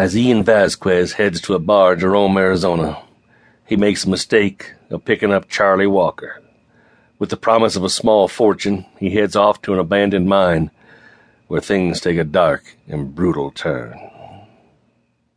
as Ian Vasquez heads to a bar in Jerome, Arizona. He makes a mistake of picking up Charlie Walker. With the promise of a small fortune, he heads off to an abandoned mine where things take a dark and brutal turn.